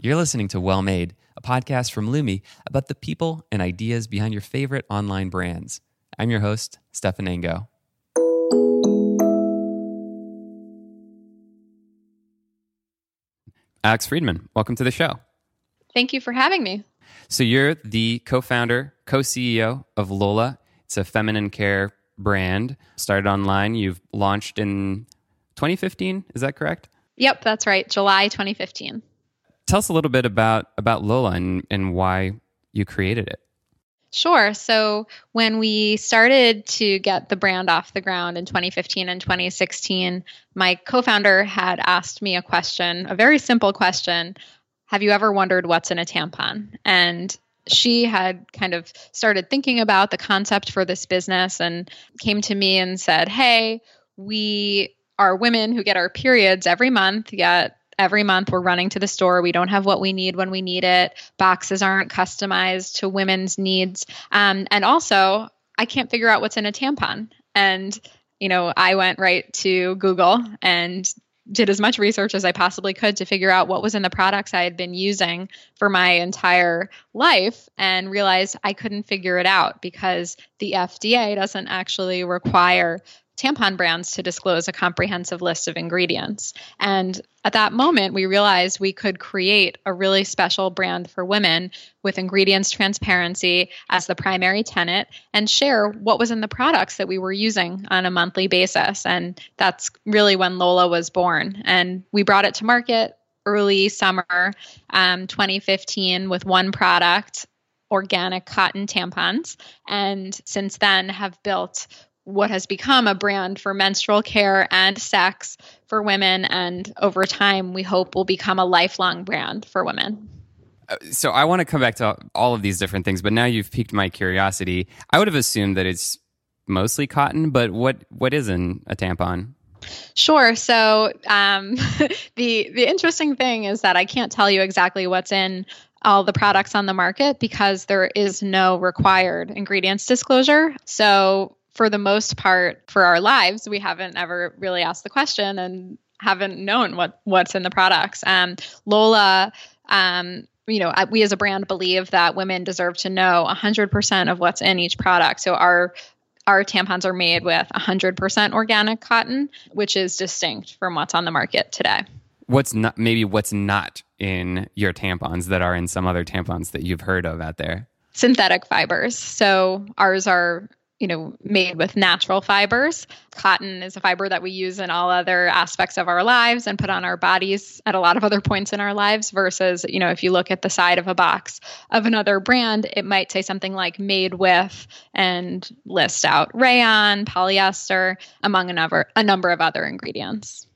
You're listening to Well Made, a podcast from Lumi about the people and ideas behind your favorite online brands. I'm your host, Stephan Ango. Alex Friedman, welcome to the show. Thank you for having me. So, you're the co founder, co CEO of Lola. It's a feminine care brand, started online. You've launched in 2015, is that correct? Yep, that's right. July 2015 tell us a little bit about about Lola and, and why you created it. Sure. So when we started to get the brand off the ground in 2015 and 2016, my co founder had asked me a question, a very simple question Have you ever wondered what's in a tampon? And she had kind of started thinking about the concept for this business and came to me and said, Hey, we are women who get our periods every month, yet every month we're running to the store. We don't have what we need when we need it. Boxes aren't customized to women's needs. Um, and also i can't figure out what's in a tampon. And you know i went right to google and did as much research as i possibly could to figure out what was in the products i had been using for my entire life and realized i couldn't figure it out because the fda doesn't actually require tampon brands to disclose a comprehensive list of ingredients. And at that moment, we realized we could create a really special brand for women with ingredients transparency as the primary tenet and share what was in the products that we were using on a monthly basis. And that's really when Lola was born. And we brought it to market early summer um, 2015 with one product organic cotton tampons and since then have built what has become a brand for menstrual care and sex for women and over time we hope will become a lifelong brand for women uh, so i want to come back to all of these different things but now you've piqued my curiosity i would have assumed that it's mostly cotton but what what is in a tampon Sure. So um, the the interesting thing is that I can't tell you exactly what's in all the products on the market because there is no required ingredients disclosure. So for the most part for our lives, we haven't ever really asked the question and haven't known what what's in the products. Um, Lola, um, you know, we as a brand believe that women deserve to know 100% of what's in each product. So our our tampons are made with 100% organic cotton, which is distinct from what's on the market today. What's not maybe what's not in your tampons that are in some other tampons that you've heard of out there? Synthetic fibers. So ours are you know made with natural fibers. Cotton is a fiber that we use in all other aspects of our lives and put on our bodies at a lot of other points in our lives versus you know if you look at the side of a box of another brand it might say something like made with and list out rayon polyester among a number a number of other ingredients.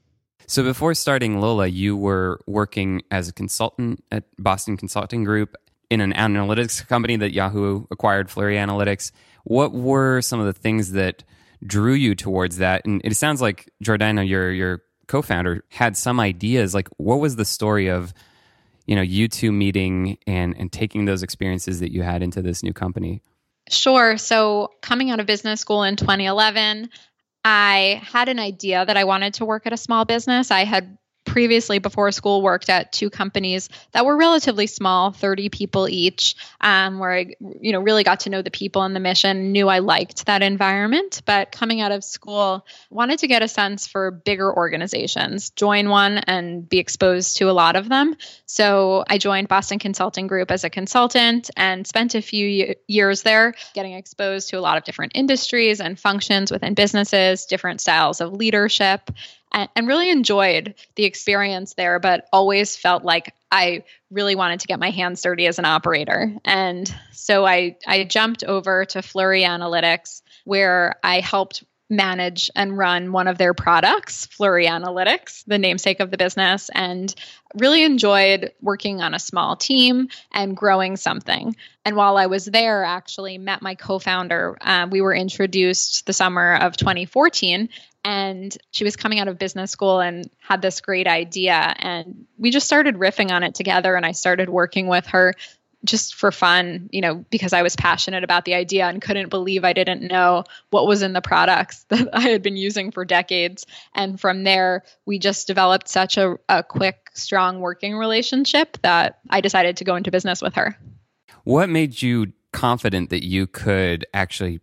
So before starting lola you were working as a consultant at boston consulting group in an analytics company that yahoo acquired flurry analytics what were some of the things that drew you towards that? And it sounds like Jordana, your your co-founder, had some ideas. Like, what was the story of you know you two meeting and and taking those experiences that you had into this new company? Sure. So coming out of business school in 2011, I had an idea that I wanted to work at a small business. I had previously before school worked at two companies that were relatively small 30 people each um, where i you know really got to know the people and the mission knew i liked that environment. But coming out of school wanted to get a sense for bigger organizations join one and be exposed to a lot of them. So i joined boston consulting group as a consultant and spent a few years there getting exposed to a lot of different industries and functions within businesses different styles of leadership and, and really enjoyed the experience there, but always felt like I really wanted to get my hands dirty as an operator. And so I, I jumped over to Flurry Analytics, where I helped manage and run one of their products, Flurry Analytics, the namesake of the business, and really enjoyed working on a small team and growing something. And while I was there, actually met my co-founder. Uh, we were introduced the summer of 2014, and she was coming out of business school and had this great idea and we just started riffing on it together and i started working with her just for fun you know because i was passionate about the idea and couldn't believe i didn't know what was in the products that i had been using for decades and from there we just developed such a, a quick strong working relationship that I decided to go into business with her. What made you confident that you could actually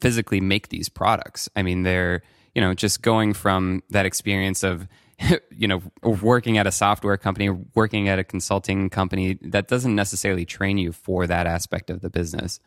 physically make these products? I mean, they're, you know, just going from that experience of you know working at a software company working at a consulting company that doesn't necessarily train you for that aspect of the business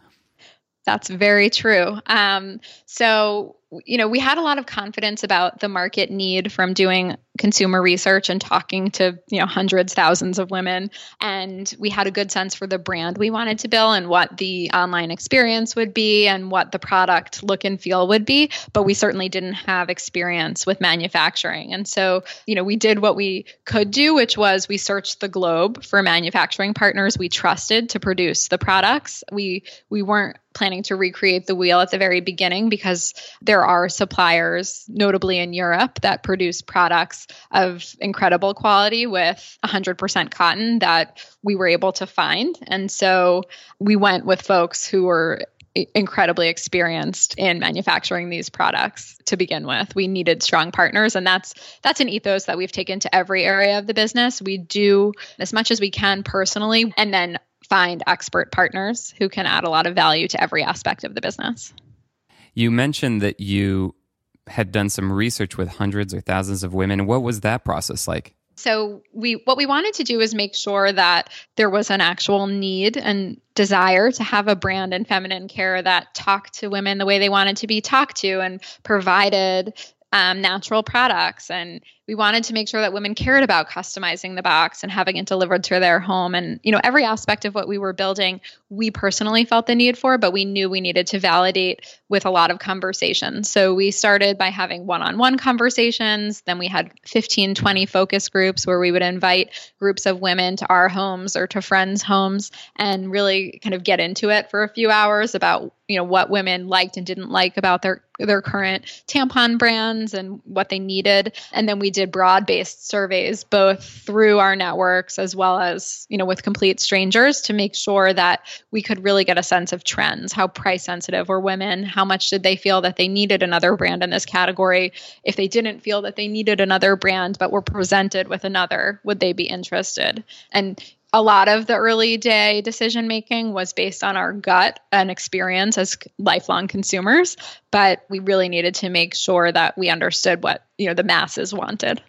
that's very true. Um, so, you know, we had a lot of confidence about the market need from doing consumer research and talking to, you know, hundreds, thousands of women. And we had a good sense for the brand we wanted to build and what the online experience would be and what the product look and feel would be. But we certainly didn't have experience with manufacturing. And so, you know, we did what we could do, which was we searched the globe for manufacturing partners we trusted to produce the products. We we weren't planning to recreate the wheel at the very beginning because there are suppliers, notably in Europe, that produce products of incredible quality with 100% cotton that we were able to find. And so we went with folks who were incredibly experienced in manufacturing these products to begin with we needed strong partners and that's that's an ethos that we've taken to every area of the business we do as much as we can personally and then find expert partners who can add a lot of value to every aspect of the business. You mentioned that you had done some research with hundreds or thousands of women. What was that process like? So we what we wanted to do is make sure that there was an actual need and desire to have a brand in feminine care that talked to women the way they wanted to be talked to and provided um, natural products. And we wanted to make sure that women cared about customizing the box and having it delivered to their home. And you know every aspect of what we were building we personally felt the need for but we knew we needed to validate with a lot of conversations so we started by having one-on-one conversations. Then we had 15 20 focus groups where we would invite groups of women to our homes or to friends homes and really kind of get into it for a few hours about you know what women liked and didn't like about their their current tampon brands and what they needed. And then we did broad based surveys both through our networks as well as you know with complete strangers to make sure that we could really get a sense of trends how price sensitive were women how much did they feel that they needed another brand in this category. If they didn't feel that they needed another brand but were presented with another would they be interested? And a lot of the early day decision making was based on our gut and experience as lifelong consumers but we really needed to make sure that we understood what you know the masses wanted.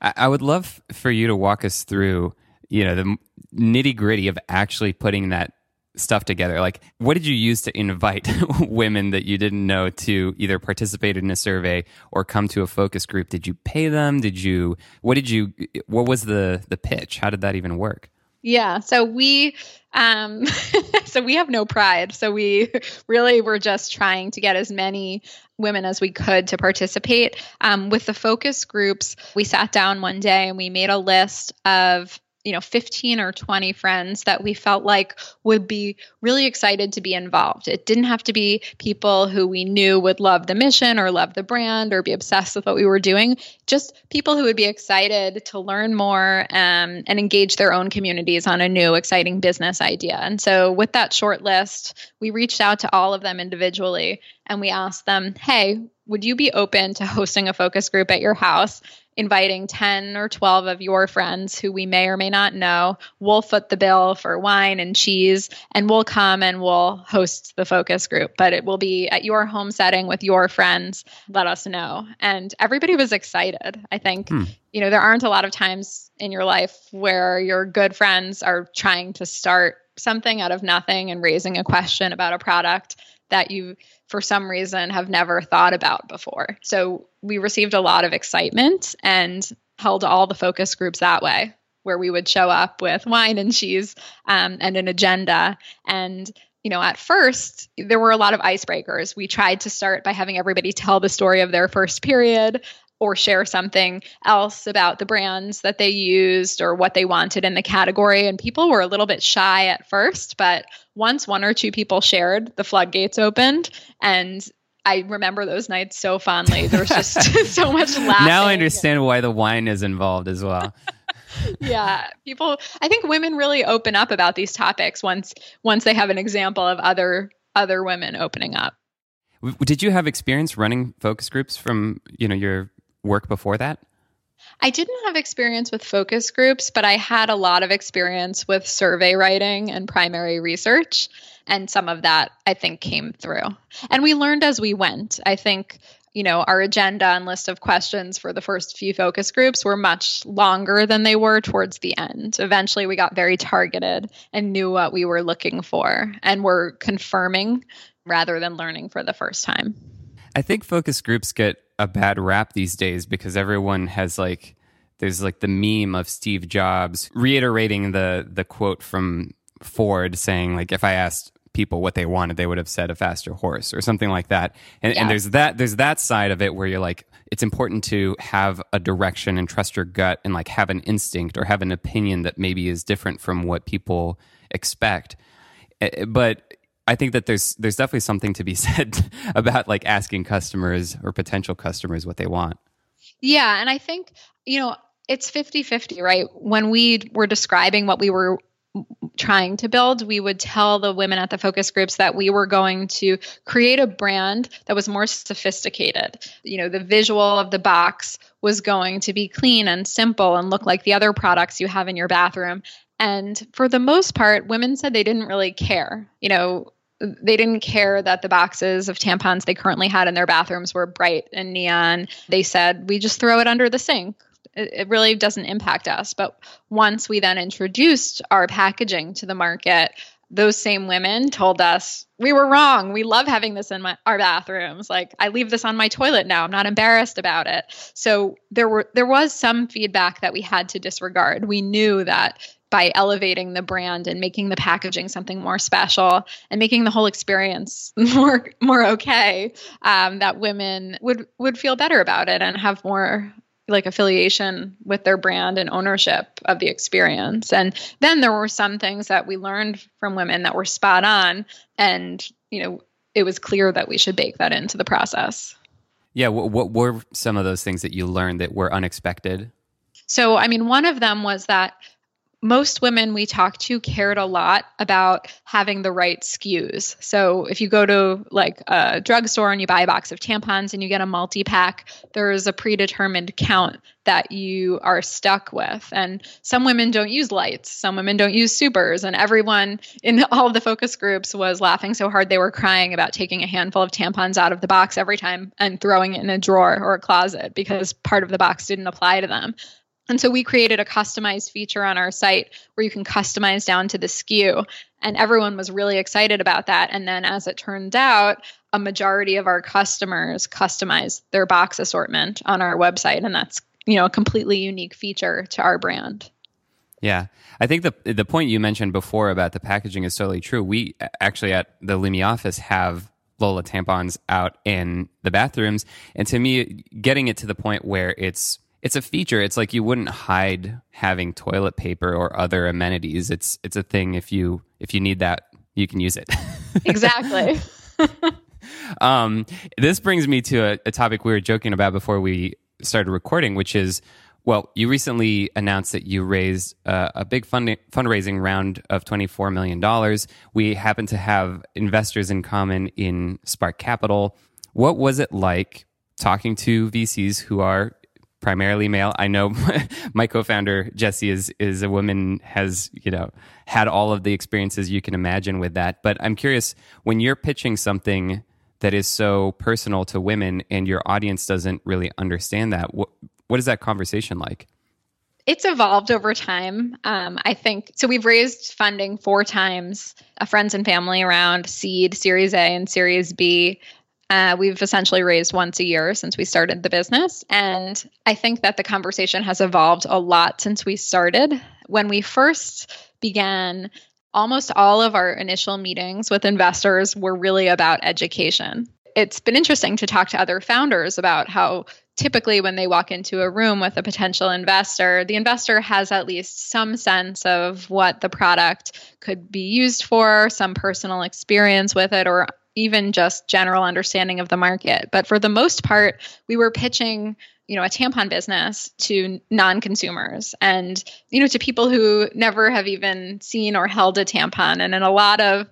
I would love for you to walk us through you know the nitty gritty of actually putting that stuff together. Like what did you use to invite women that you didn't know to either participate in a survey or come to a focus group? Did you pay them? Did you what did you what was the the pitch? How did that even work yeah. So we um so we have no pride. So we really were just trying to get as many women as we could to participate. Um, with the focus groups, we sat down one day and we made a list of you know 15 or 20 friends that we felt like would be really excited to be involved. It didn't have to be people who we knew would love the mission or love the brand or be obsessed with what we were doing. Just people who would be excited to learn more um, and engage their own communities on a new exciting business idea. And so with that short list we reached out to all of them individually and we asked them hey would you be open to hosting a focus group at your house inviting 10 or 12 of your friends who we may or may not know. We'll foot the bill for wine and cheese, and we'll come and we'll host the focus group. But it will be at your home setting with your friends. Let us know. And everybody was excited. I think, hmm. you know, there aren't a lot of times in your life where your good friends are trying to start something out of nothing and raising a question about a product that you for some reason have never thought about before. So we received a lot of excitement and held all the focus groups that way, where we would show up with wine and cheese um, and an agenda. And you know, at first, there were a lot of icebreakers. We tried to start by having everybody tell the story of their first period or share something else about the brands that they used or what they wanted in the category. And people were a little bit shy at first, but once one or two people shared, the floodgates opened and I remember those nights so fondly. There was just so much laughing. Now I understand why the wine is involved as well. yeah, people I think women really open up about these topics once once they have an example of other other women opening up. Did you have experience running focus groups from, you know, your work before that? I didn't have experience with focus groups, but I had a lot of experience with survey writing and primary research. And some of that I think came through. And we learned as we went. I think, you know, our agenda and list of questions for the first few focus groups were much longer than they were towards the end. Eventually, we got very targeted and knew what we were looking for and were confirming rather than learning for the first time. I think focus groups get a bad rap these days because everyone has like there's like the meme of Steve Jobs reiterating the the quote from Ford saying like if I asked people what they wanted they would have said a faster horse or something like that and, yeah. and there's that there's that side of it where you're like it's important to have a direction and trust your gut and like have an instinct or have an opinion that maybe is different from what people expect eh, eh, but I think that there's there's definitely something to be said about like asking customers or potential customers what they want. Yeah, and I think, you know, it's 50-50, right? When we were describing what we were trying to build, we would tell the women at the focus groups that we were going to create a brand that was more sophisticated. You know, the visual of the box was going to be clean and simple and look like the other products you have in your bathroom. And for the most part, women said they didn't really care. You know, they didn't care that the boxes of tampons they currently had in their bathrooms were bright and neon. They said, we just throw it under the sink. It, it really doesn't impact us. But once we then introduced our packaging to the market, those same women told us we were wrong. We love having this in my, our bathrooms. Like I leave this on my toilet now. I'm not embarrassed about it. So there were there was some feedback that we had to disregard. We knew that by elevating the brand and making the packaging something more special and making the whole experience more more okay um, that women would would feel better about it and have more like affiliation with their brand and ownership of the experience. And then there were some things that we learned from women that were spot on and you know it was clear that we should bake that into the process. Yeah what, what were some of those things that you learned that were unexpected? So i mean one of them was that most women we talked to cared a lot about having the right SKUs. So if you go to like a drugstore and you buy a box of tampons and you get a multi pack, there is a predetermined count that you are stuck with. And some women don't use lights, some women don't use supers, and everyone in all of the focus groups was laughing so hard they were crying about taking a handful of tampons out of the box every time and throwing it in a drawer or a closet because part of the box didn't apply to them. And so we created a customized feature on our site where you can customize down to the SKU. And everyone was really excited about that. And then as it turned out, a majority of our customers customize their box assortment on our website. And that's, you know, a completely unique feature to our brand. Yeah. I think the the point you mentioned before about the packaging is totally true. We actually at the Lumi office have Lola tampons out in the bathrooms. And to me, getting it to the point where it's it's a feature. It's like you wouldn't hide having toilet paper or other amenities. It's it's a thing if you if you need that, you can use it. exactly. um, this brings me to a, a topic we were joking about before we started recording, which is well, you recently announced that you raised uh, a big fund- fundraising round of $24 million. We happen to have investors in common in Spark Capital. What was it like talking to VCs who are primarily male. I know my co-founder Jesse is is a woman has you know had all of the experiences you can imagine with that. But I'm curious when you're pitching something that is so personal to women and your audience doesn't really understand that. What what is that conversation like? It's evolved over time. Um, I think so. We've raised funding four times, a friends and family around seed, Series A, and Series B. Uh, we've essentially raised once a year since we started the business. And I think that the conversation has evolved a lot since we started. When we first began, almost all of our initial meetings with investors were really about education. It's been interesting to talk to other founders about how typically when they walk into a room with a potential investor, the investor has at least some sense of what the product could be used for, some personal experience with it, or even just general understanding of the market. But for the most part, we were pitching you know a tampon business to non-consumers and you know to people who never have even seen or held a tampon and in a lot of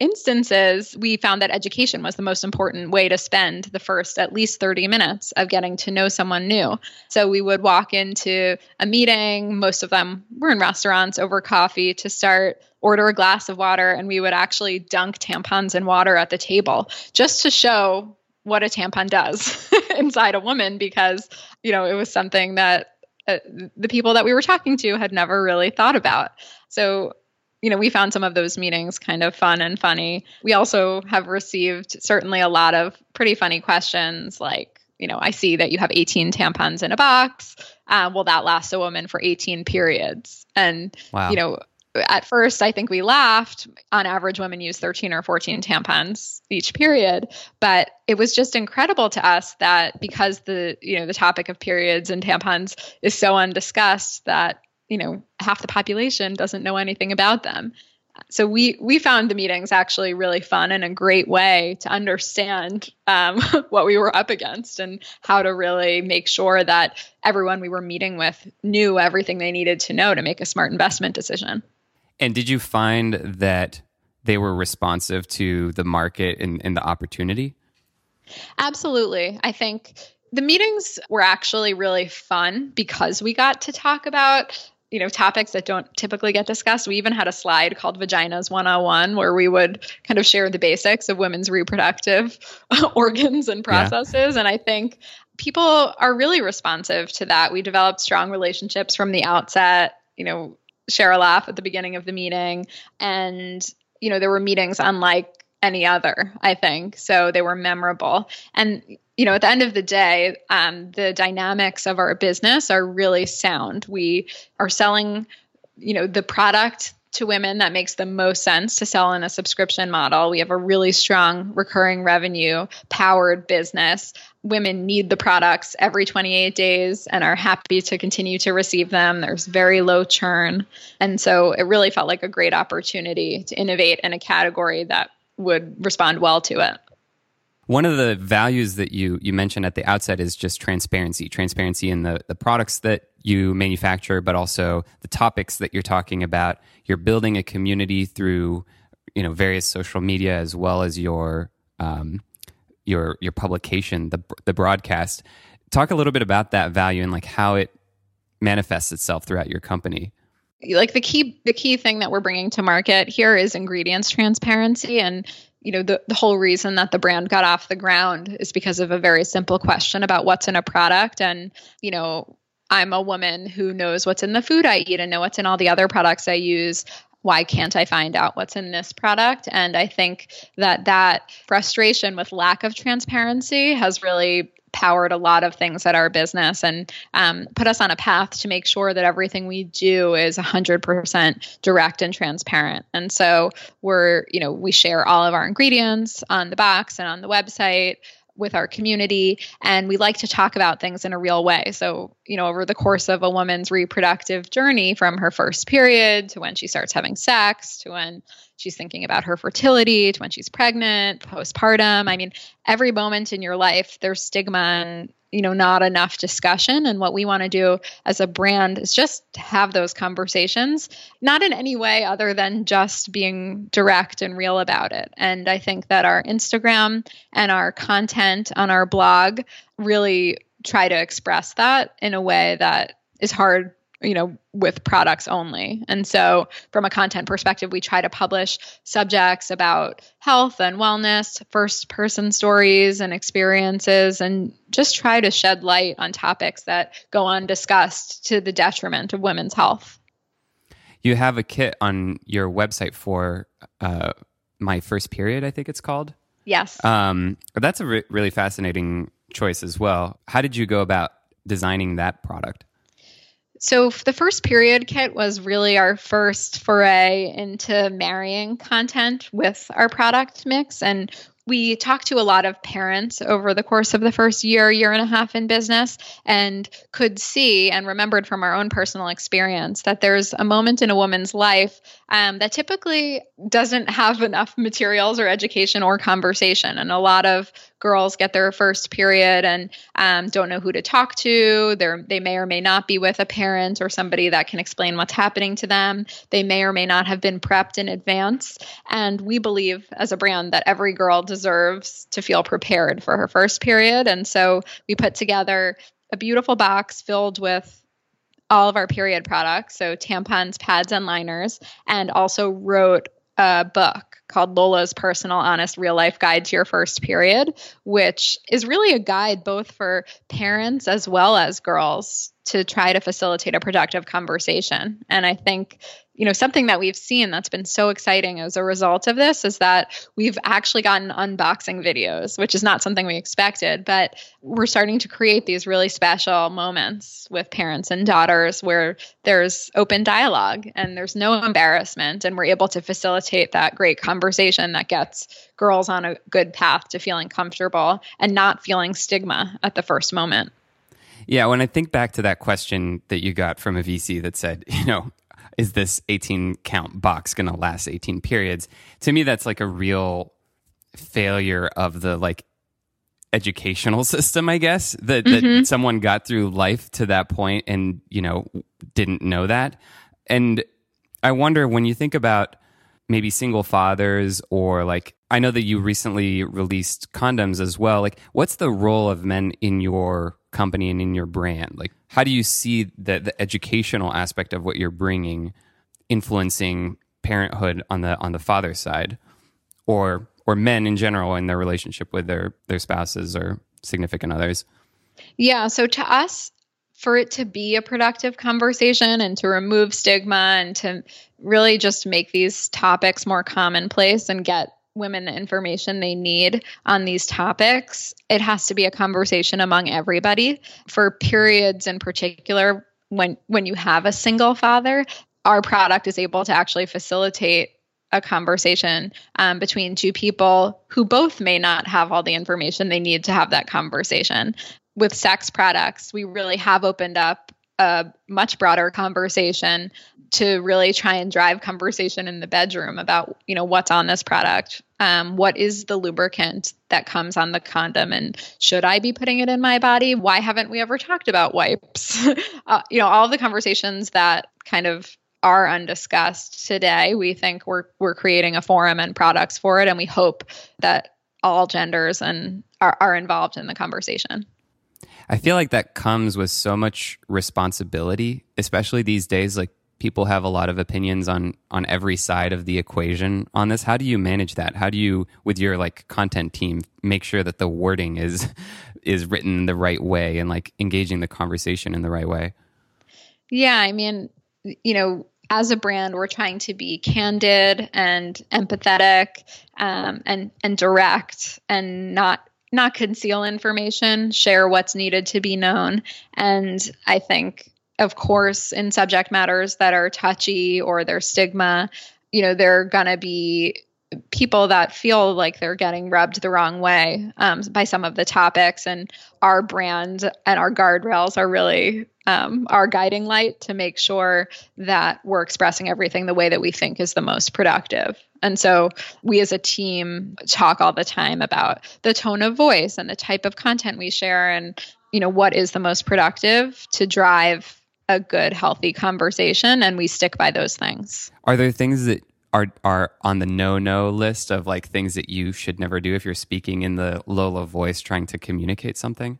instances, we found that education was the most important way to spend the first at least 30 minutes of getting to know someone new. So we would walk into a meeting, most of them were in restaurants over coffee to start, order a glass of water, and we would actually dunk tampons in water at the table just to show what a tampon does inside a woman because, you know, it was something that uh, the people that we were talking to had never really thought about. So you know, we found some of those meetings kind of fun and funny. We also have received certainly a lot of pretty funny questions like, you know, I see that you have 18 tampons in a box. Uh, will that last a woman for 18 periods? And, wow. you know, at first, I think we laughed. On average, women use 13 or 14 tampons each period, but it was just incredible to us that because the you know the topic of periods and tampons is so undiscussed, that you know half the population doesn't know anything about them. So we we found the meetings actually really fun and a great way to understand um, what we were up against and how to really make sure that everyone we were meeting with knew everything they needed to know to make a smart investment decision. And did you find that they were responsive to the market and, and the opportunity? Absolutely. I think the meetings were actually really fun because we got to talk about you know topics that don't typically get discussed. We even had a slide called vaginas 101 where we would kind of share the basics of women's reproductive organs and processes. Yeah. and i think people are really responsive to that. We developed strong relationships from the outset you know share a laugh at the beginning of the meeting. And you know there were meetings unlike any other, I think. So they were memorable. And, you know, at the end of the day, um, the dynamics of our business are really sound. We are selling, you know, the product to women that makes the most sense to sell in a subscription model. We have a really strong recurring revenue powered business. Women need the products every 28 days and are happy to continue to receive them. There's very low churn. And so it really felt like a great opportunity to innovate in a category that would respond well to it. One of the values that you you mentioned at the outset is just transparency, transparency in the the products that you manufacture, but also the topics that you're talking about. You're building a community through you know various social media as well as your um, your your publication, the the broadcast. Talk a little bit about that value and like how it manifests itself throughout your company like the key the key thing that we're bringing to market here is ingredients transparency. And you know the, the whole reason that the brand got off the ground is because of a very simple question about what's in a product. And you know i'm a woman who knows what's in the food i eat and know what's in all the other products i use. Why can't i find out what's in this product? And i think that that frustration with lack of transparency has really powered a lot of things at our business and um, put us on a path to make sure that everything we do is 100% direct and transparent. And so we're, you know, we share all of our ingredients on the box and on the website with our community and we like to talk about things in a real way so you know over the course of a woman's reproductive journey from her first period to when she starts having sex to when she's thinking about her fertility to when she's pregnant postpartum. I mean every moment in your life there's stigma and you know not enough discussion. And what we want to do as a brand is just have those conversations not in any way other than just being direct and real about it. And i think that our instagram and our content on our blog really try to express that in a way that is hard you know, with products only. And so, from a content perspective, we try to publish subjects about health and wellness, first person stories and experiences, and just try to shed light on topics that go undiscussed to the detriment of women's health. You have a kit on your website for uh, my first period, I think it's called. Yes. Um, that's a re- really fascinating choice as well. How did you go about designing that product? So the first period kit was really our first foray into marrying content with our product mix. And we talked to a lot of parents over the course of the first year, year and a half in business, and could see and remembered from our own personal experience that there's a moment in a woman's life um, that typically doesn't have enough materials or education or conversation. And a lot of girls get their first period and um, don't know who to talk to. They're, they may or may not be with a parent or somebody that can explain what's happening to them. They may or may not have been prepped in advance. And we believe as a brand that every girl deserves to feel prepared for her first period. And so we put together a beautiful box filled with all of our period products, so tampons, pads, and liners, and also wrote a book called Lola's Personal Honest Real Life Guide to Your First Period, which is really a guide both for parents as well as girls to try to facilitate a productive conversation. And I think you know something that we've seen that's been so exciting as a result of this is that we've actually gotten unboxing videos which is not something we expected but we're starting to create these really special moments with parents and daughters where there's open dialogue and there's no embarrassment and we're able to facilitate that great conversation that gets girls on a good path to feeling comfortable and not feeling stigma at the first moment. Yeah, when I think back to that question that you got from a VC that said, you know, is this 18 count box going to last 18 periods? To me, that's like a real failure of the like educational system, I guess, that, mm-hmm. that someone got through life to that point and, you know, didn't know that. And I wonder when you think about maybe single fathers or like, I know that you recently released condoms as well. Like, what's the role of men in your company and in your brand? Like, how do you see the, the educational aspect of what you're bringing influencing parenthood on the on the father side, or or men in general in their relationship with their their spouses or significant others? Yeah. So to us, for it to be a productive conversation and to remove stigma and to really just make these topics more commonplace and get women the information they need on these topics, it has to be a conversation among everybody. For periods in particular, when when you have a single father, our product is able to actually facilitate a conversation um, between two people who both may not have all the information they need to have that conversation. With sex products, we really have opened up a much broader conversation to really try and drive conversation in the bedroom about you know what's on this product. Um, what is the lubricant that comes on the condom and should i be putting it in my body? Why haven't we ever talked about wipes? Uh, you know all the conversations that kind of are undiscussed today we think we're we're creating a forum and products for it and we hope that all genders and are, are involved in the conversation I feel like that comes with so much responsibility, especially these days. Like people have a lot of opinions on on every side of the equation on this. How do you manage that? How do you, with your like content team, make sure that the wording is is written the right way and like engaging the conversation in the right way? Yeah, I mean, you know, as a brand, we're trying to be candid and empathetic um, and and direct and not not conceal information, share what's needed to be known. And I think, of course, in subject matters that are touchy or there's stigma, you know, there are going to be people that feel like they're getting rubbed the wrong way um, by some of the topics. And our brand and our guardrails are really um, our guiding light to make sure that we're expressing everything the way that we think is the most productive. And so we as a team talk all the time about the tone of voice and the type of content we share and you know what is the most productive to drive a good healthy conversation and we stick by those things. Are there things that are are on the no no list of like things that you should never do if you're speaking in the Lola voice trying to communicate something?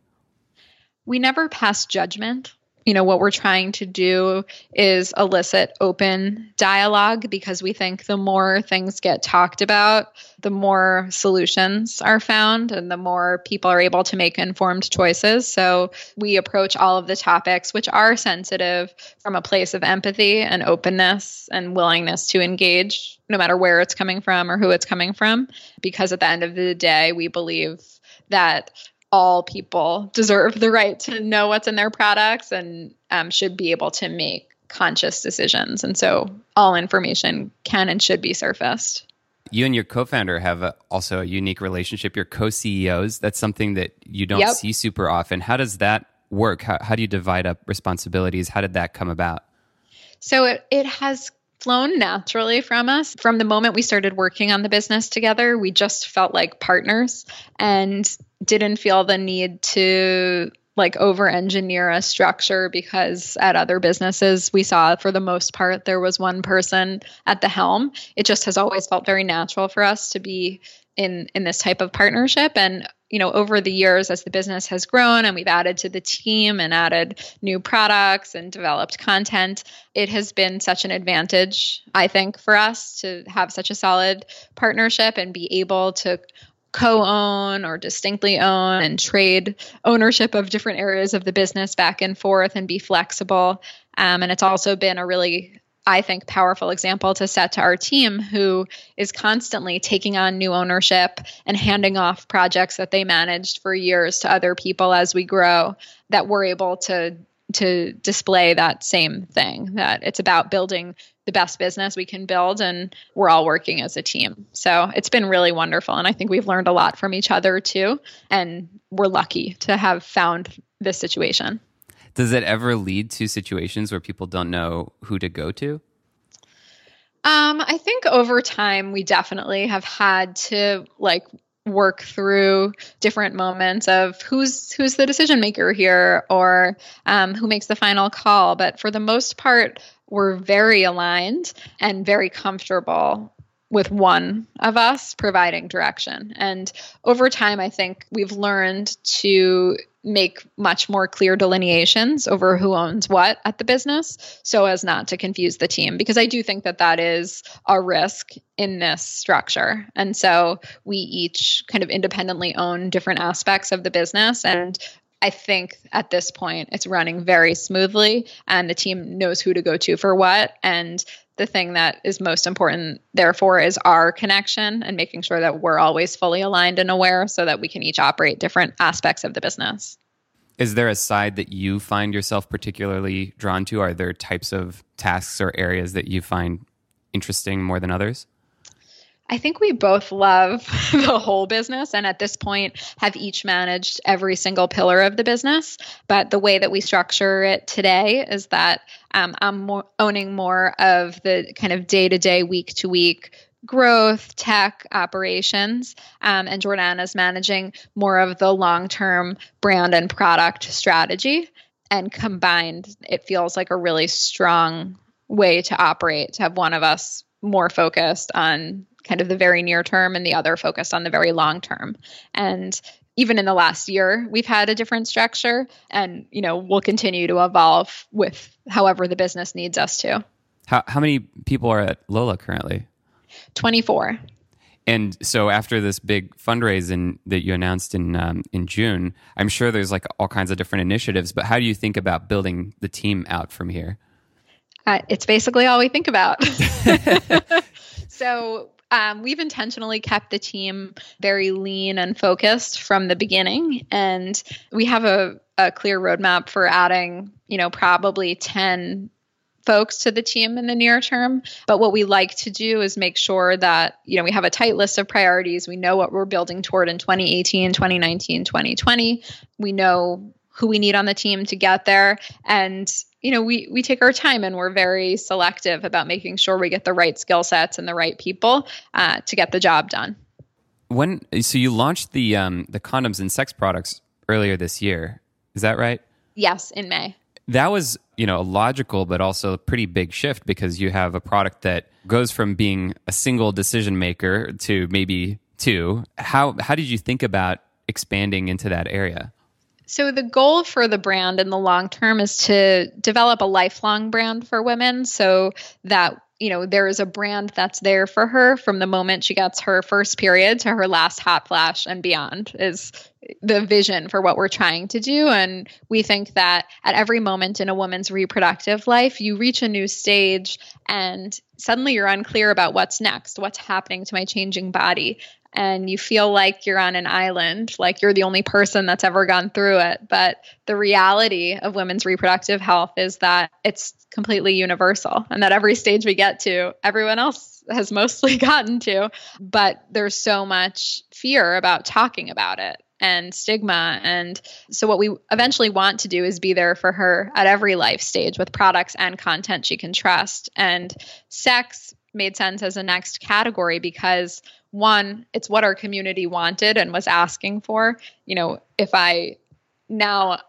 We never pass judgment you know what we're trying to do is elicit open dialogue because we think the more things get talked about the more solutions are found and the more people are able to make informed choices. So we approach all of the topics which are sensitive from a place of empathy and openness and willingness to engage no matter where it's coming from or who it's coming from because at the end of the day we believe that all people deserve the right to know what's in their products and um, should be able to make conscious decisions. And so all information can and should be surfaced. You and your co-founder have a, also a unique relationship. You're co-CEOs. That's something that you don't yep. see super often. How does that work? How, how do you divide up responsibilities? How did that come about? So it, it has flown naturally from us. From the moment we started working on the business together, we just felt like partners. And didn't feel the need to like over engineer a structure because at other businesses we saw for the most part there was one person at the helm. It just has always felt very natural for us to be in in this type of partnership. And you know over the years as the business has grown and we've added to the team and added new products and developed content it has been such an advantage i think for us to have such a solid partnership and be able to co-own or distinctly own and trade ownership of different areas of the business back and forth and be flexible. Um, and it's also been a really I think, powerful example to set to our team who is constantly taking on new ownership and handing off projects that they managed for years to other people as we grow, that we're able to to display that same thing that it's about building the best business we can build and we're all working as a team. So it's been really wonderful and I think we've learned a lot from each other too and we're lucky to have found this situation. Does it ever lead to situations where people don't know who to go to? Um, I think over time we definitely have had to like work through different moments of who's who's the decision maker here or um, who makes the final call. But for the most part, we're very aligned and very comfortable with one of us providing direction. And over time, I think we've learned to make much more clear delineations over who owns what at the business so as not to confuse the team because i do think that that is a risk in this structure and so we each kind of independently own different aspects of the business and I think at this point it's running very smoothly and the team knows who to go to for what. And the thing that is most important, therefore, is our connection and making sure that we're always fully aligned and aware so that we can each operate different aspects of the business. Is there a side that you find yourself particularly drawn to? Are there types of tasks or areas that you find interesting more than others? I think we both love the whole business and at this point have each managed every single pillar of the business. But the way that we structure it today is that um, I'm more, owning more of the kind of day to day, week to week growth, tech, operations, um, and Jordan is managing more of the long term brand and product strategy. And combined, it feels like a really strong way to operate to have one of us more focused on kind of the very near term and the other focused on the very long term. And even in the last year, we've had a different structure and, you know, we'll continue to evolve with however the business needs us to. How, how many people are at Lola currently? 24. And so after this big fundraising that you announced in um, in June, I'm sure there's like all kinds of different initiatives. But how do you think about building the team out from here? Uh, it's basically all we think about. so um, we've intentionally kept the team very lean and focused from the beginning, and we have a, a clear roadmap for adding, you know, probably ten folks to the team in the near term. But what we like to do is make sure that, you know, we have a tight list of priorities. We know what we're building toward in 2018, 2019, 2020. We know who we need on the team to get there and you know we we take our time and we're very selective about making sure we get the right skill sets and the right people uh, to get the job done. When so you launched the um, the condoms and sex products earlier this year. Is that right? Yes in may. That was you know a logical but also a pretty big shift because you have a product that goes from being a single decision maker to maybe two. How how did you think about expanding into that area so, the goal for the brand in the long term is to develop a lifelong brand for women. So that you know there is a brand that's there for her from the moment she gets her first period to her last hot flash and beyond is the vision for what we're trying to do. And we think that at every moment in a woman's reproductive life you reach a new stage and suddenly you're unclear about what's next what's happening to my changing body and you feel like you're on an island, like you're the only person that's ever gone through it. But the reality of women's reproductive health is that it's completely universal and that every stage we get to, everyone else has mostly gotten to. But there's so much fear about talking about it and stigma. And so, what we eventually want to do is be there for her at every life stage with products and content she can trust. And sex made sense as a next category because one, it's what our community wanted and was asking for. You know, if I now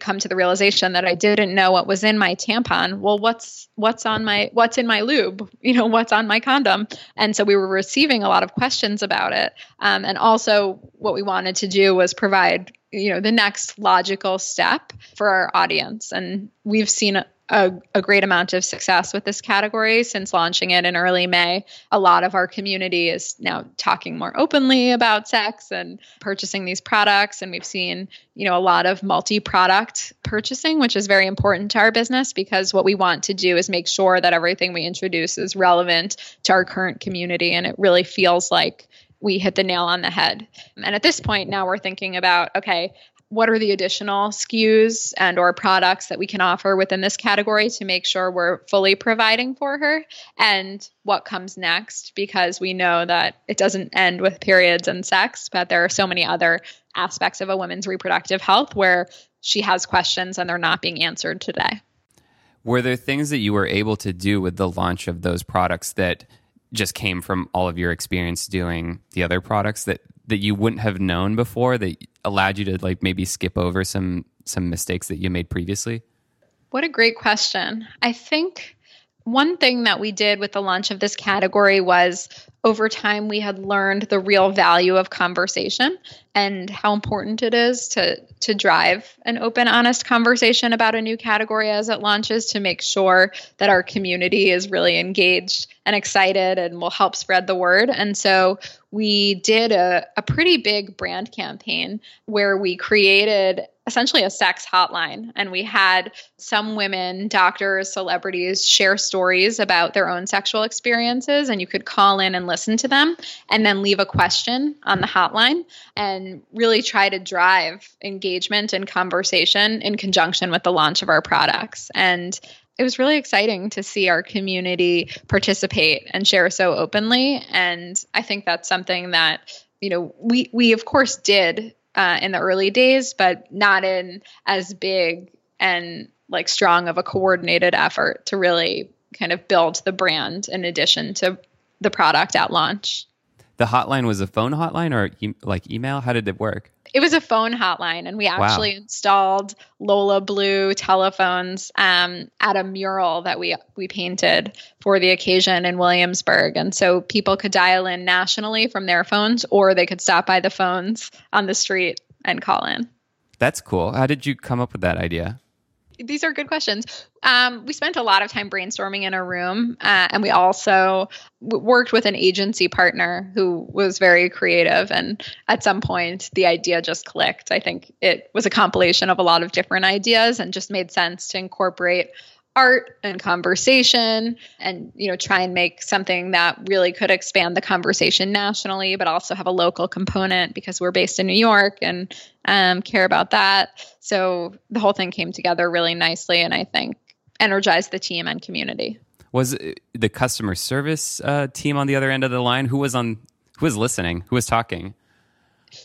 come to the realization that I didn't know what was in my tampon. Well, what's what's on my what's in my lube? You know, what's on my condom? And so we were receiving a lot of questions about it. Um, and also, what we wanted to do was provide you know the next logical step for our audience. And we've seen a, a, great amount of success with this category since launching it in early May. A lot of our community is now talking more openly about sex and purchasing these products. And we've seen, you know, a lot of multi product purchasing, which is very important to our business because what we want to do is make sure that everything we introduce is relevant to our current community. And it really feels like we hit the nail on the head. And at this point now we're thinking about okay, what are the additional SKUs and or products that we can offer within this category to make sure we're fully providing for her and what comes next because we know that it doesn't end with periods and sex but there are so many other aspects of a woman's reproductive health where she has questions and they're not being answered today. Were there things that you were able to do with the launch of those products that just came from all of your experience doing the other products that that you wouldn't have known before that allowed you to like maybe skip over some some mistakes that you made previously? What a great question. I think one thing that we did with the launch of this category was over time we had learned the real value of conversation and how important it is to to drive an open honest conversation about a new category as it launches to make sure that our community is really engaged and excited and will help spread the word. And so we did a, a pretty big brand campaign where we created essentially a sex hotline. And we had some women, doctors, celebrities share stories about their own sexual experiences. And you could call in and listen to them and then leave a question on the hotline and really try to drive engagement and conversation in conjunction with the launch of our products. And it was really exciting to see our community participate and share so openly. And I think that's something that, you know, we, we of course did uh, in the early days, but not in as big and like strong of a coordinated effort to really kind of build the brand in addition to the product at launch. The hotline was a phone hotline or e- like email? How did it work? It was a phone hotline, and we actually wow. installed Lola Blue telephones um, at a mural that we we painted for the occasion in Williamsburg, and so people could dial in nationally from their phones, or they could stop by the phones on the street and call in. That's cool. How did you come up with that idea? These are good questions. Um, we spent a lot of time brainstorming in a room, uh, and we also w- worked with an agency partner who was very creative. And at some point, the idea just clicked. I think it was a compilation of a lot of different ideas and just made sense to incorporate art and conversation and you know try and make something that really could expand the conversation nationally but also have a local component because we're based in new york and um, care about that. So the whole thing came together really nicely and i think energized the team and community. Was the customer service uh, team on the other end of the line? Who was on who was listening? Who was talking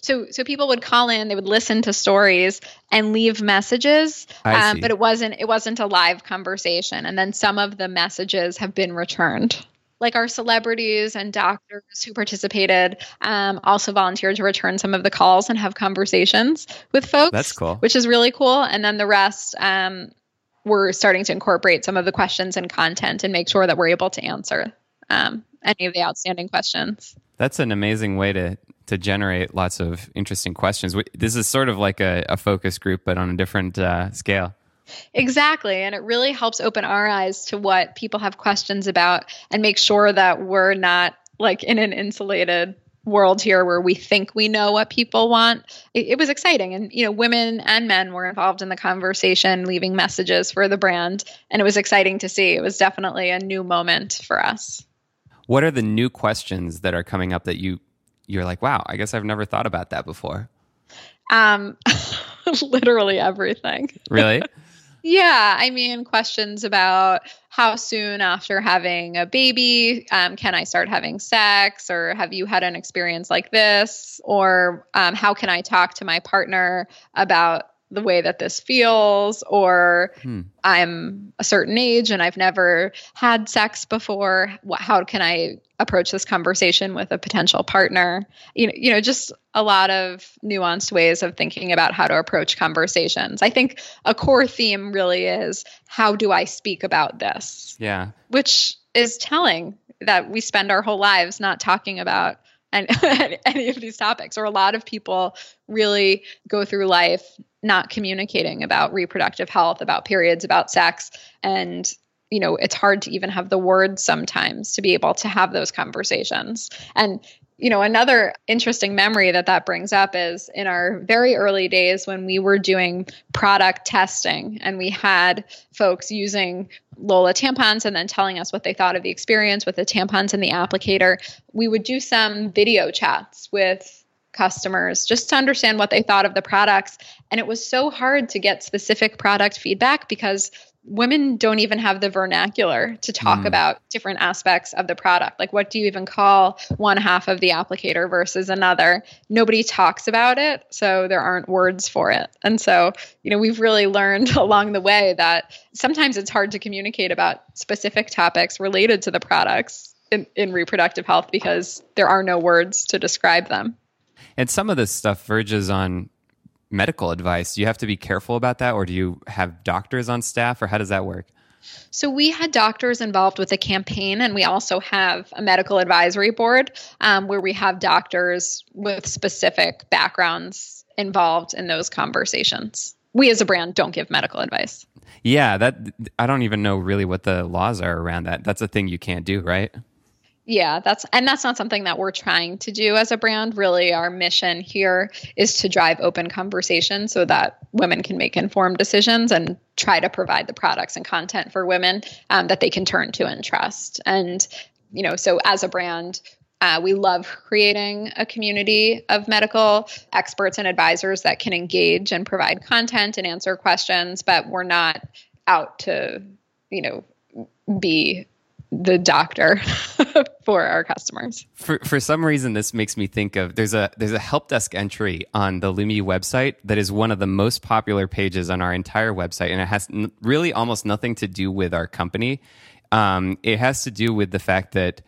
so so people would call in they would listen to stories and leave messages um, but it wasn't it wasn't a live conversation. And then some of the messages have been returned. Like our celebrities and doctors who participated um, also volunteered to return some of the calls and have conversations with folks that's cool. which is really cool. And then the rest um, we're starting to incorporate some of the questions and content and make sure that we're able to answer um, any of the outstanding questions. That's an amazing way to to generate lots of interesting questions. This is sort of like a, a focus group, but on a different uh, scale. Exactly. And it really helps open our eyes to what people have questions about and make sure that we're not like in an insulated world here where we think we know what people want. It, it, was exciting. And, you know, women and men were involved in the conversation, leaving messages for the brand. And it was exciting to see. It was definitely a new moment for us. What are the new questions that are coming up that you you're like, wow, I guess I've never thought about that before? Um, literally everything. Really? yeah. I mean, questions about how soon after having a baby um, can I start having sex? Or have you had an experience like this? Or um, how can I talk to my partner about the way that this feels, or hmm. I'm a certain age and I've never had sex before. How can I approach this conversation with a potential partner? You know, you know, just a lot of nuanced ways of thinking about how to approach conversations. I think a core theme really is how do I speak about this? Yeah. Which is telling that we spend our whole lives not talking about and any of these topics or a lot of people really go through life not communicating about reproductive health about periods about sex and you know it's hard to even have the words sometimes to be able to have those conversations. And you know another interesting memory that that brings up is in our very early days when we were doing product testing and we had folks using Lola tampons and then telling us what they thought of the experience with the tampons and the applicator we would do some video chats with customers just to understand what they thought of the products. And it was so hard to get specific product feedback because women don't even have the vernacular to talk mm. about different aspects of the product. Like, what do you even call one half of the applicator versus another? Nobody talks about it, so there aren't words for it. And so, you know, we've really learned along the way that sometimes it's hard to communicate about specific topics related to the products in, in reproductive health because there are no words to describe them. And some of this stuff verges on medical advice. Do you have to be careful about that, or do you have doctors on staff, or how does that work? So we had doctors involved with the campaign, and we also have a medical advisory board um, where we have doctors with specific backgrounds involved in those conversations. We as a brand don't give medical advice. Yeah, that I don't even know really what the laws are around that. That's a thing you can't do, right? Yeah, that's and that's not something that we're trying to do as a brand. Really, our mission here is to drive open conversation so that women can make informed decisions and try to provide the products and content for women um, that they can turn to and trust. And you know, so as a brand, uh, we love creating a community of medical experts and advisors that can engage and provide content and answer questions, but we're not out to, you know, be the doctor for our customers. For for some reason, this makes me think of there's a there's a help desk entry on the Lumi website that is one of the most popular pages on our entire website, and it has n- really almost nothing to do with our company. Um, it has to do with the fact that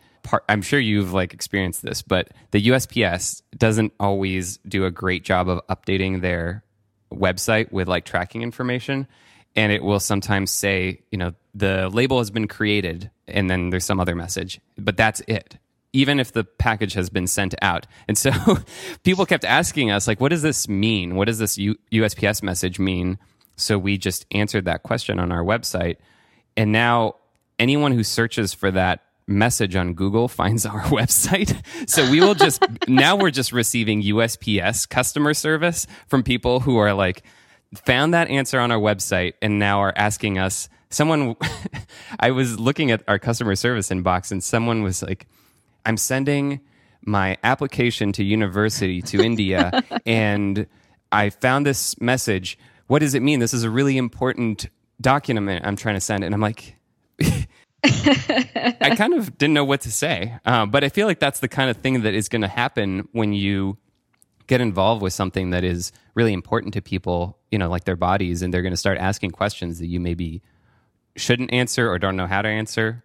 I'm sure you've like experienced this, but the USPS doesn't always do a great job of updating their website with like tracking information and it will sometimes say, you know, the label has been created and then there's some other message, but that's it. Even if the package has been sent out. And so people kept asking us, like, what does this mean? What does this U- USPS message mean? So we just answered that question on our website. And now anyone who searches for that message on Google finds our website. So we will just, now we're just receiving USPS customer service from people who are like, found that answer on our website and now are asking us someone i was looking at our customer service inbox and someone was like i'm sending my application to university to india and i found this message. What does it mean? This is a really important document i'm trying to send. And i'm like i kind of didn't know what to say uh, but i feel like that's the kind of thing that is going to happen when you get involved with something that is really important to people, you know, like their bodies, and they're going to start asking questions that you maybe shouldn't answer or don't know how to answer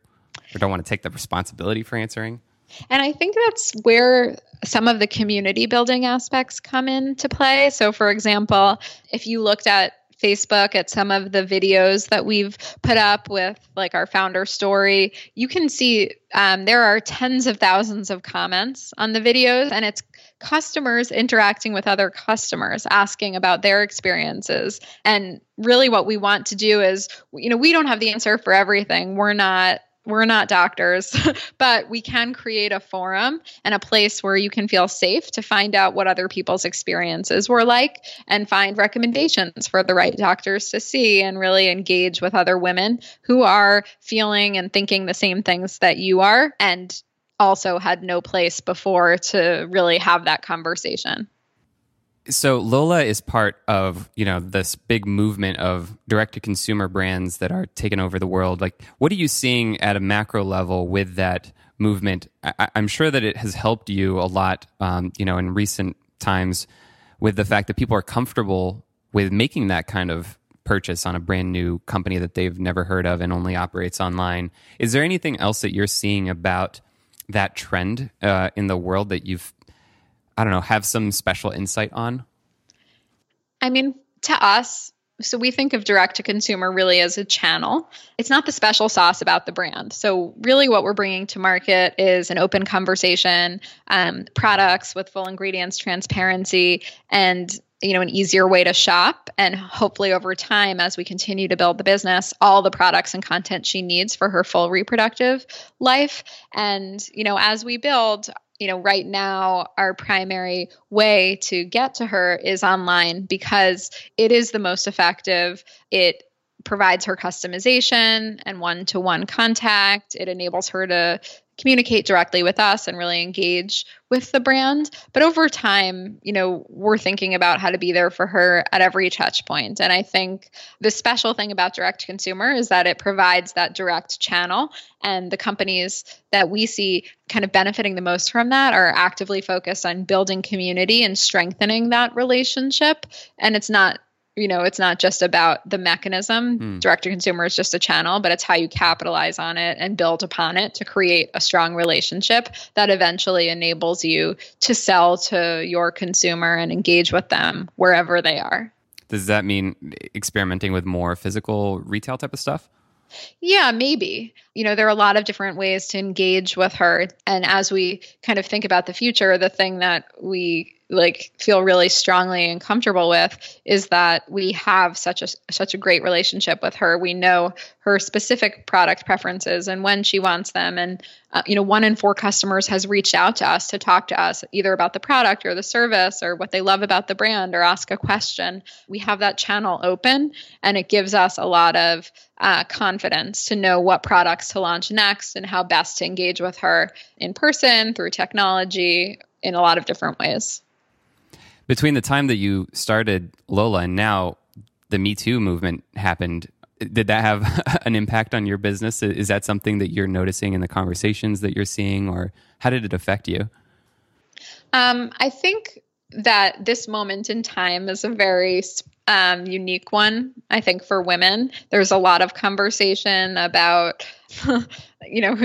or don't want to take the responsibility for answering. And I think that's where some of the community building aspects come into play. So, for example, if you looked at Facebook at some of the videos that we've put up with like our founder story, you can see um, there are tens of thousands of comments on the videos, and it's customers interacting with other customers, asking about their experiences. And really, what we want to do is, you know, we don't have the answer for everything. We're not we're not doctors, but we can create a forum and a place where you can feel safe to find out what other people's experiences were like and find recommendations for the right doctors to see and really engage with other women who are feeling and thinking the same things that you are and also had no place before to really have that conversation. So Lola is part of, you know, this big movement of direct to consumer brands that are taking over the world. Like what are you seeing at a macro level with that movement? I, am sure that it has helped you a lot, um, you know, in recent times with the fact that people are comfortable with making that kind of purchase on a brand new company that they've never heard of and only operates online. Is there anything else that you're seeing about that trend uh, in the world that you've, I don't know, have some special insight on? I mean, to us, so we think of direct to consumer really as a channel. It's not the special sauce about the brand. So really, what we're bringing to market is an open conversation, um, products with full ingredients, transparency, and you know an easier way to shop and hopefully over time as we continue to build the business all the products and content she needs for her full reproductive life and you know as we build you know, right now our primary way to get to her is online because it is the most effective. It provides her customization and one to one contact. It enables her to communicate directly with us and really engage with the brand. But over time, you know, we're thinking about how to be there for her at every touch point. And I think the special thing about direct consumer is that it provides that direct channel. And the companies that we see kind of benefiting the most from that are actively focused on building community and strengthening that relationship. And it's not you know it's not just about the mechanism mm. direct to consumer is just a channel but it's how you capitalize on it and build upon it to create a strong relationship that eventually enables you to sell to your consumer and engage with them wherever they are does that mean experimenting with more physical retail type of stuff yeah, maybe. You know, there are a lot of different ways to engage with her. And as we kind of think about the future, the thing that we like feel really strongly and comfortable with is that we have such a such a great relationship with her. We know her specific product preferences and when she wants them and uh, you know one in four customers has reached out to us to talk to us either about the product or the service or what they love about the brand or ask a question. We have that channel open and it gives us a lot of uh, confidence to know what products to launch next and how best to engage with her in person through technology in a lot of different ways between the time that you started Lola and now the Me Too movement happened, did that have an impact on your business? Is that something that you're noticing in the conversations that you're seeing, or how did it affect you? Um, I think that this moment in time is a very um, unique one. I think for women, there's a lot of conversation about, you know,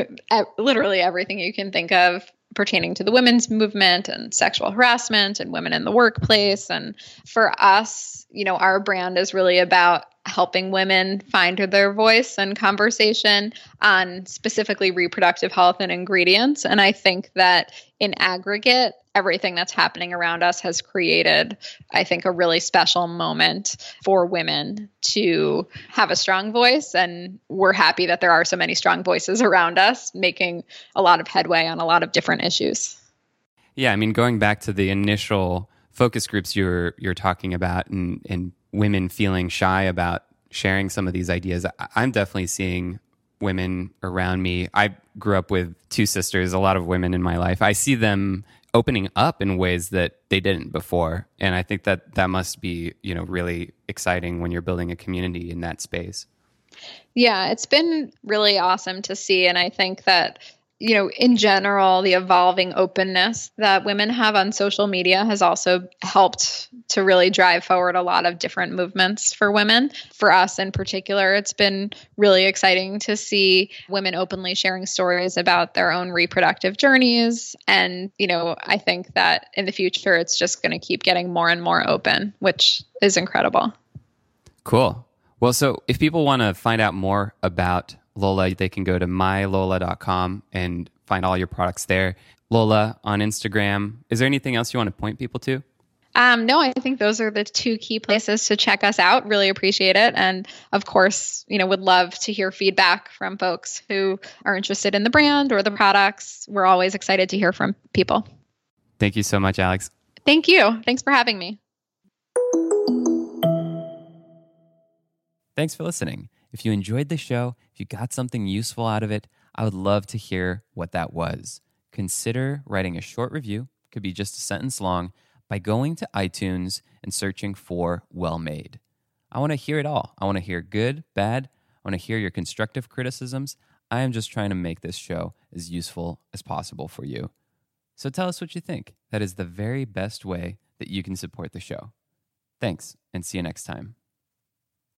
literally everything you can think of pertaining to the women's movement and sexual harassment and women in the workplace. And for us, you know, our brand is really about helping women find their voice and conversation on specifically reproductive health and ingredients. And I think that in aggregate, everything that's happening around us has created, I think, a really special moment for women to have a strong voice. And we're happy that there are so many strong voices around us making a lot of headway on a lot of different issues. Yeah, I mean, going back to the initial focus groups you're you're talking about and, and women feeling shy about sharing some of these ideas, I'm definitely seeing women around me. I grew up with two sisters, a lot of women in my life. I see them opening up in ways that they didn't before and i think that that must be you know really exciting when you're building a community in that space yeah it's been really awesome to see and i think that you know, in general, the evolving openness that women have on social media has also helped to really drive forward a lot of different movements for women. For us in particular, it's been really exciting to see women openly sharing stories about their own reproductive journeys. And, you know, I think that in the future, it's just going to keep getting more and more open, which is incredible. Cool. Well, so if people want to find out more about Lola, they can go to mylola.com and find all your products there. Lola on Instagram. Is there anything else you want to point people to? Um, no, I think those are the two key places to check us out. Really appreciate it. And of course, you know, would love to hear feedback from folks who are interested in the brand or the products. We're always excited to hear from people. Thank you so much, Alex. Thank you. Thanks for having me. Thanks for listening. If you enjoyed the show, if you got something useful out of it, I would love to hear what that was. Consider writing a short review, could be just a sentence long, by going to iTunes and searching for Well Made. I want to hear it all. I want to hear good, bad. I want to hear your constructive criticisms. I am just trying to make this show as useful as possible for you. So tell us what you think. That is the very best way that you can support the show. Thanks, and see you next time.